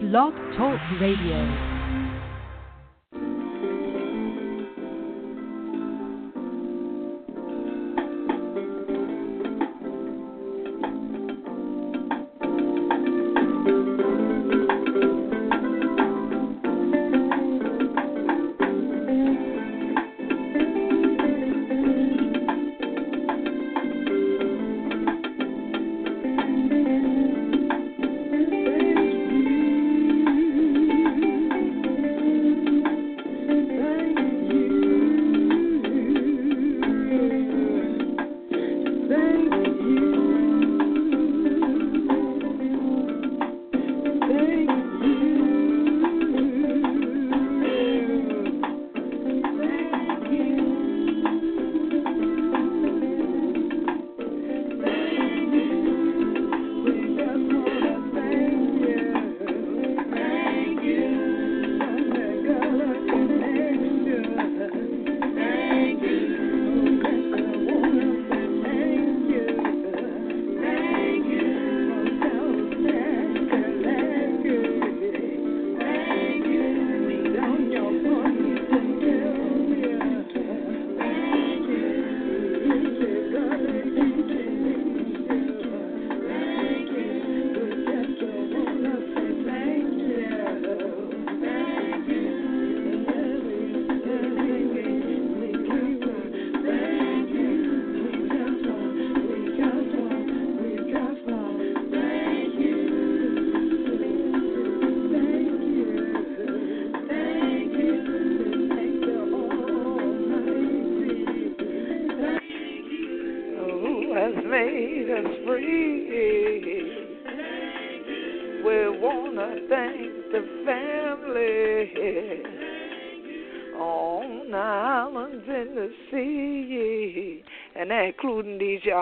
Blog Talk Radio.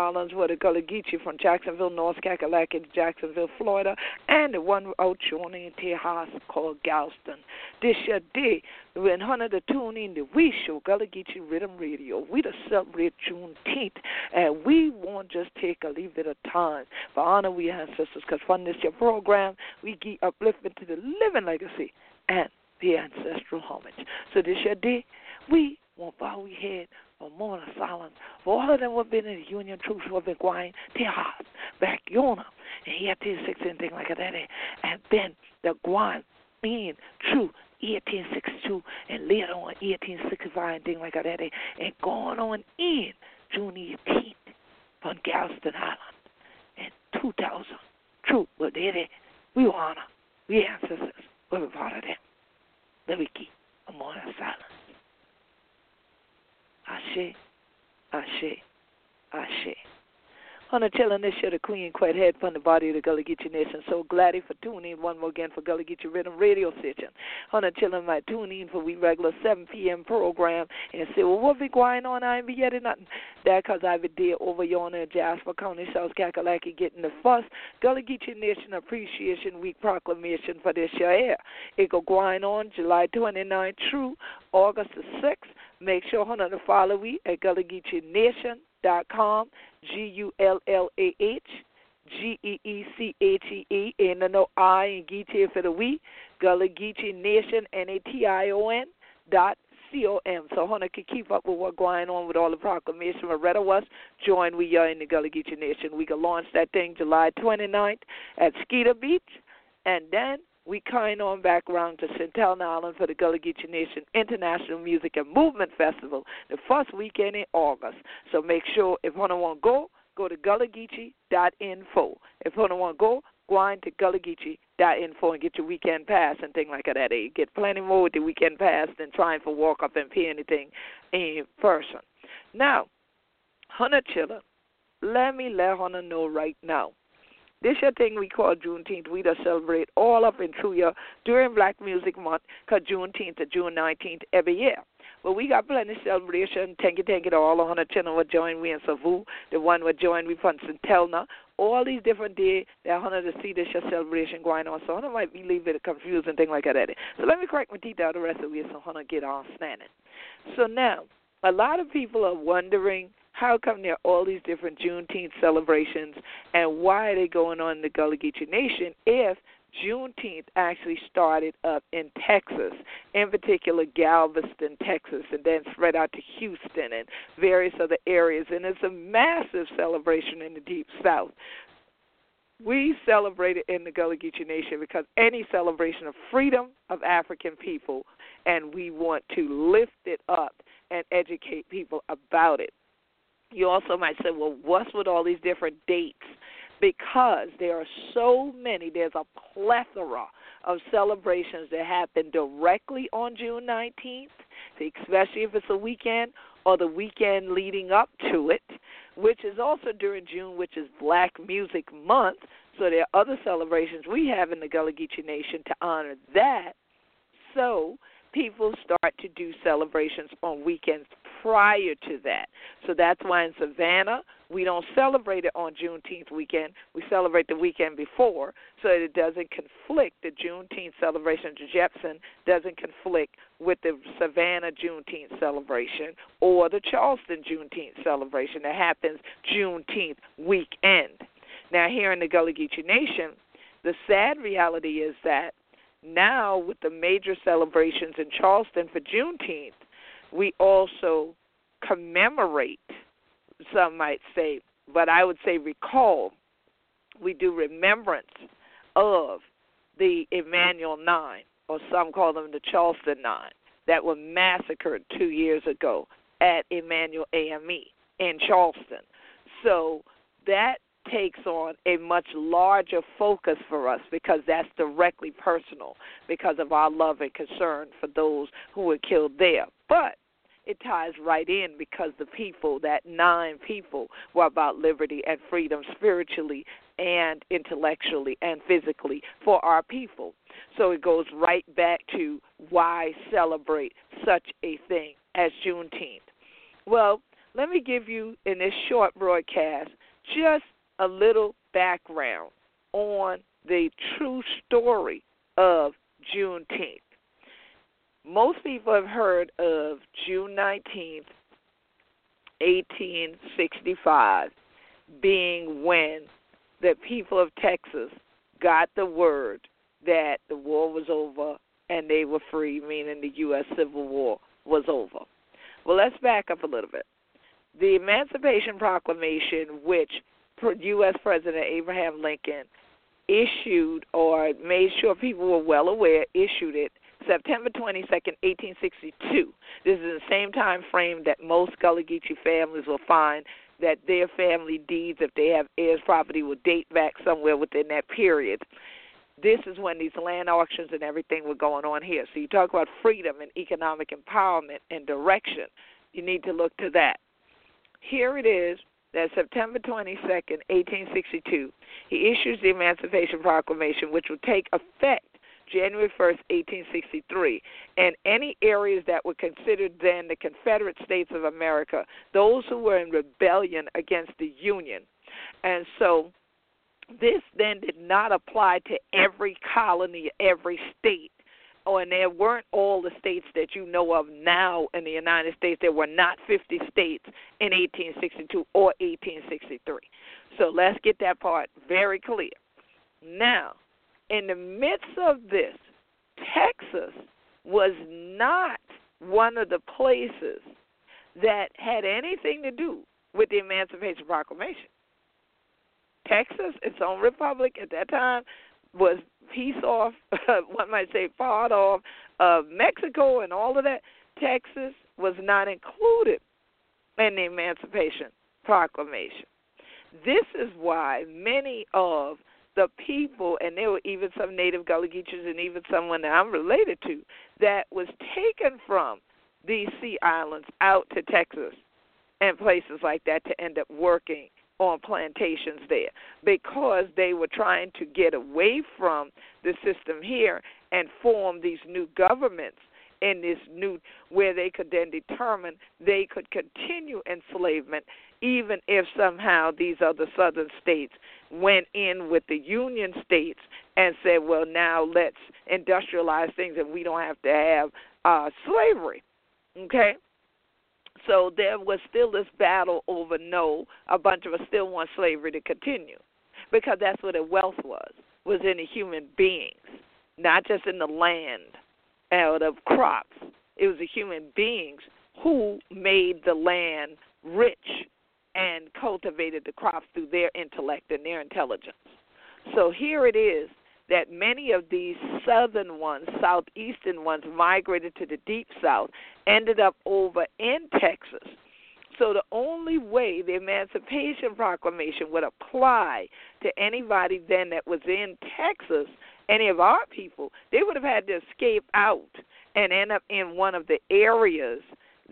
Where the Gullah Geechee from Jacksonville, North Kakalaki to Jacksonville, Florida, and the one out joining in Tejas called Galveston. This year day, when Hunter the tune in the We Show, Gullah Geechee Riddim Radio, we to celebrate Juneteenth, and we won't just take a little bit of time for honor we ancestors, because from this year program, we give upliftment to the living legacy and the ancestral homage. So this year day, we won't bow we head or mourn of silence for all of them who have been in the Union troops who have been going to heart back yonder. And he had this and thing like that. And then the Guan in true 1862 and later on 1865 and thing like that. And going on in June 18th from Galveston Island in 2000. True, but they, we honor, we ancestors, we're part of them. Let me keep a moment of silence. Allí, allí, allí. Telling this show, the Queen Quet head from the body of the Gullah Geechee Nation. So glad for tuning in one more again for Gullah Geechee Riddim Radio Station. Telling my tune in for we regular 7 p.m. program and say, well, what be going on? I ain't be getting nothing. That because I be there over yonder in Jasper County, South Kakalaki, getting the first Gullah Geechee Nation Appreciation Week proclamation for this year. It go going on July 29th through August the 6th. Make sure honor to follow we at Gullah Geechee Nation dot com, G U L L A H G E E C H E E, and no I and Geechee for the we, Gullah Geechee Nation, N A T I O N dot C O M. So Hunter can keep up with what's going on with all the proclamation. Loretta was join we are in the Gullah Geechee Nation. We can launch that thing July 29th at Skeeter Beach, and then we kind on back around to. Helena Island for the Gullah Geechee Nation International Music and Movement Festival the first weekend in August. So make sure if you want to go, go to gullahgeechee.info. If you want to go, go on to gullahgeechee.info and get your weekend pass and things like that. You get plenty more with the weekend pass than trying to walk up and pay anything in person. Now, Hunter Chiller, let me let Hunter know right now this your thing we call Juneteenth. We just celebrate all up through year during Black Music Month, cause Juneteenth to June 19th every year. But we got plenty of celebration. Thank you, thank you to all the channel would join we in Savu, the one would join we from. Helena. All these different days, they're honor to see this celebration going on. So I might be a little bit confused and things like that. So let me correct my teeth out the rest of it so Hunter get on standing. So now, a lot of people are wondering how come there are all these different Juneteenth celebrations and why are they going on in the Gullah Geechee Nation if Juneteenth actually started up in Texas, in particular Galveston, Texas, and then spread out to Houston and various other areas. And it's a massive celebration in the Deep South. We celebrate it in the Gullah Geechee Nation because any celebration of freedom of African people, and we want to lift it up and educate people about it. You also might say, well, what's with all these different dates? because there are so many, there's a plethora of celebrations that happen directly on June 19th, especially if it's a weekend or the weekend leading up to it, which is also during June, which is Black Music Month. So there are other celebrations we have in the Gullah Geechee Nation to honor that. So people start to do celebrations on weekends prior to that. So that's why in Savannah we don't celebrate it on Juneteenth weekend. We celebrate the weekend before, so that it doesn't conflict. The Juneteenth celebration to Jefferson doesn't conflict with the Savannah Juneteenth celebration or the Charleston Juneteenth celebration that happens Juneteenth weekend. Now, here in the Gullah Geechee Nation, the sad reality is that now with the major celebrations in Charleston for Juneteenth, we also commemorate, some might say, but I would say recall. We do remembrance of the Emanuel Nine, or some call them the Charleston Nine, that were massacred two years ago at Emanuel AME in Charleston. So that takes on a much larger focus for us because that's directly personal because of our love and concern for those who were killed there. But it ties right in because the people, that nine people, were about liberty and freedom spiritually and intellectually and physically for our people. So it goes right back to why celebrate such a thing as Juneteenth. Well, let me give you in this short broadcast just a little background on the true story of Juneteenth. Most people have heard of June 19th, 1865, being when the people of Texas got the word that the war was over and they were free, meaning the U.S. Civil War was over. Well, let's back up a little bit. The Emancipation Proclamation, which U.S. President Abraham Lincoln issued or made sure people were well aware, issued it September 22nd, 1862. This is the same time frame that most Gullah Geechee families will find that their family deeds, if they have heirs property, will date back somewhere within that period. This is when these land auctions and everything were going on here. So you talk about freedom and economic empowerment and direction. You need to look to that. Here it is that September 22nd, 1862, he issues the Emancipation Proclamation, which will take effect January 1st, 1863, and any areas that were considered then the Confederate States of America, those who were in rebellion against the Union. And so this then did not apply to every colony, every state oh, and there weren't all the states that you know of now in the United States. There were not 50 states in 1862 or 1863. So let's get that part very clear. Now, in the midst of this, Texas was not one of the places that had anything to do with the Emancipation Proclamation. Texas, its own republic at that time, was piece off, one might say part of, of Mexico and all of that. Texas was not included in the Emancipation Proclamation. This is why many of the people, and there were even some native Gullah Geechees and even someone that I'm related to, that was taken from these sea islands out to Texas and places like that to end up working on plantations there because they were trying to get away from the system here and form these new governments in this new where they could then determine they could continue enslavement even if somehow these other southern states went in with the union states and said well now let's industrialize things and we don't have to have uh slavery okay so there was still this battle over no. A bunch of us still want slavery to continue because that's what the wealth was. was in the human beings, not just in the land out of crops. It was the human beings who made the land rich and cultivated the crops through their intellect and their intelligence. So here it is that many of these southern ones, southeastern ones, migrated to the deep south, ended up over in Texas. So the only way the Emancipation Proclamation would apply to anybody then that was in Texas, any of our people, they would have had to escape out and end up in one of the areas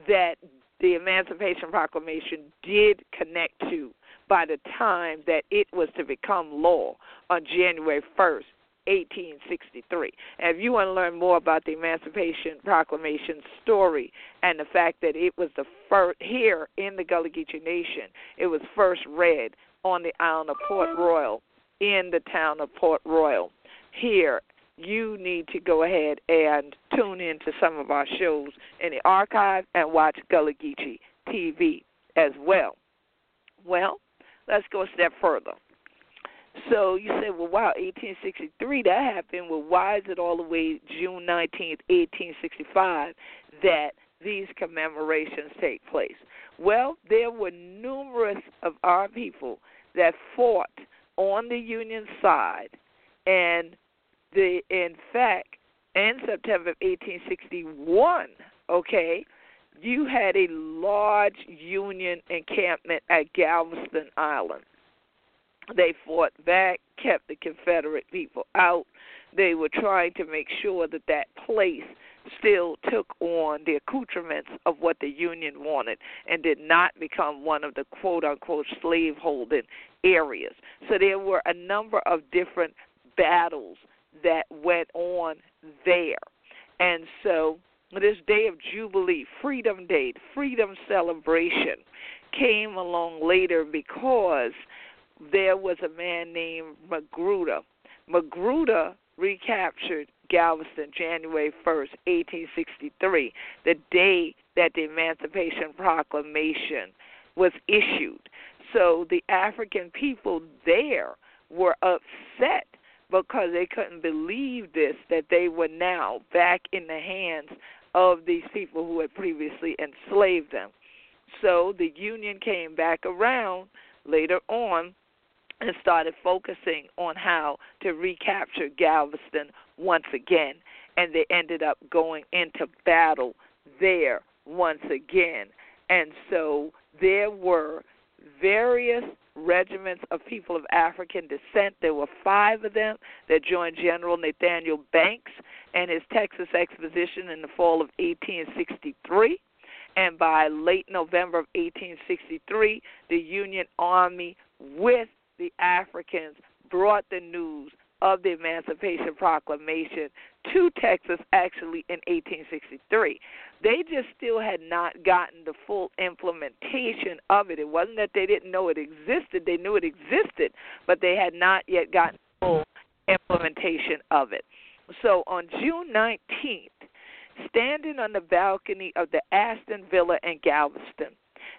that the Emancipation Proclamation did connect to by the time that it was to become law on January 1st, 1863. And if you want to learn more about the Emancipation Proclamation story and the fact that it was the first here in the Gullah Geechee Nation, it was first read on the island of Port Royal in the town of Port Royal. Here, you need to go ahead and tune in to some of our shows in the archive and watch Gullah Geechee TV as well. Well, let's go a step further. So you say, well, wow, 1863, that happened. Well, why is it all the way June 19th, 1865, that these commemorations take place? Well, there were numerous of our people that fought on the Union side, and the in fact, in September of 1861, okay, you had a large Union encampment at Galveston Island. They fought back, kept the Confederate people out. They were trying to make sure that that place still took on the accoutrements of what the Union wanted and did not become one of the quote unquote slaveholding areas. So there were a number of different battles that went on there. And so this day of Jubilee, Freedom Day, Freedom Celebration, came along later because there was a man named Magruder. Magruder recaptured Galveston January 1st, 1863, the day that the Emancipation Proclamation was issued. So the African people there were upset because they couldn't believe this that they were now back in the hands of these people who had previously enslaved them. So the Union came back around later on and started focusing on how to recapture Galveston once again. And they ended up going into battle there once again. And so there were various regiments of people of African descent. There were five of them that joined General Nathaniel Banks and his Texas expedition in the fall of 1863. And by late November of 1863, the Union Army with the Africans brought the news of the Emancipation Proclamation to Texas actually in 1863. They just still had not gotten the full implementation of it. It wasn't that they didn't know it existed, they knew it existed, but they had not yet gotten full implementation of it. So on June 19th, standing on the balcony of the Ashton Villa in Galveston,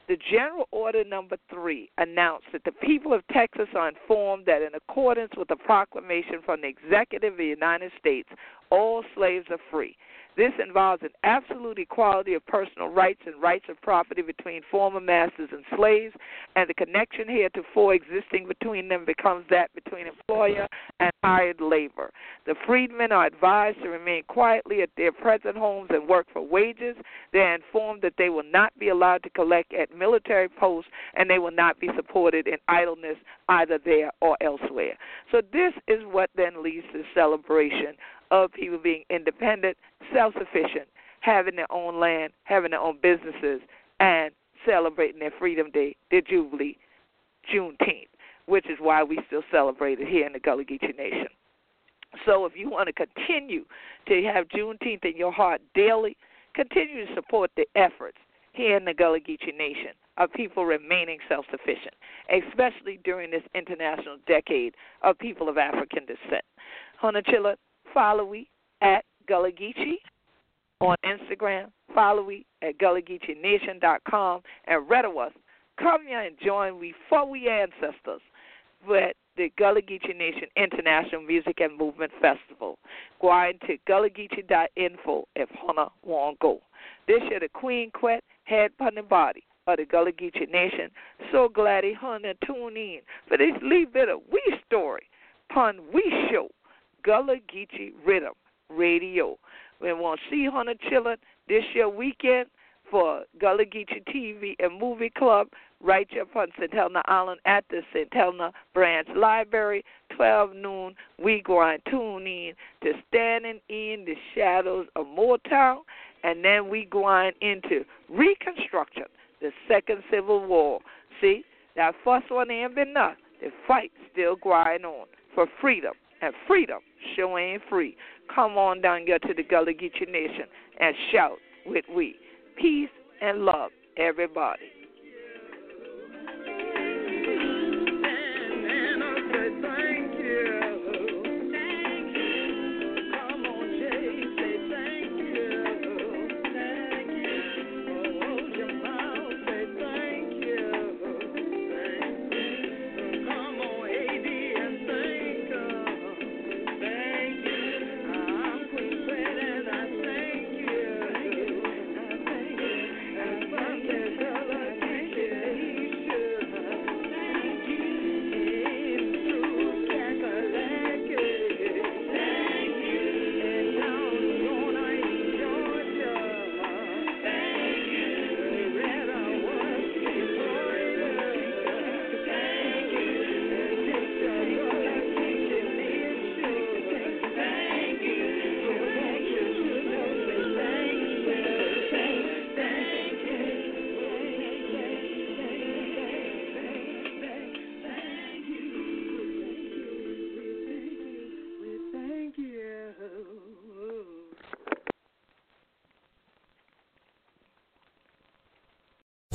the General Order Number 3 announced that the people of Texas are informed that, in accordance with a proclamation from the Executive of the United States, all slaves are free. This involves an absolute equality of personal rights and rights of property between former masters and slaves, and the connection heretofore existing between them becomes that between employer and hired labor. The freedmen are advised to remain quietly at their present homes and work for wages. They are informed that they will not be allowed to collect at military posts, and they will not be supported in idleness either there or elsewhere. So, this is what then leads to the celebration of people being independent, self sufficient, having their own land, having their own businesses, and celebrating their Freedom Day, their Jubilee, Juneteenth, which is why we still celebrate it here in the Gullah Geechee Nation. So if you want to continue to have Juneteenth in your heart daily, continue to support the efforts here in the Gullah Geechee Nation of people remaining self sufficient, especially during this international decade of people of African descent. Honachilla, Follow we at Gullah Geechee on Instagram. Follow we at GullahGeecheeNation.com and read us. Come here and join we for we ancestors. But the Gullah Geechee Nation International Music and Movement Festival. Go on to gullahgeechee.info if Hannah want go. This year the Queen Quet head upon the body of the Gullah Geechee Nation. So glad he Hannah tune in for this little bit of we story pun we show Gullah Geechee Riddim Radio. We want to see Hannah chillin' this year weekend for Gullah Geechee TV and Movie Club right here on St. Helena Island at the St. Helena Branch Library, 12 noon. We going to tune in to Standing in the Shadows of Motown, and then we going into Reconstruction, the Second Civil War. See, that first one ain't been enough. The fight still going on for freedom, and freedom sure ain't free. Come on down here to the Gullah Geechee Nation and shout with we. Peace and love, everybody.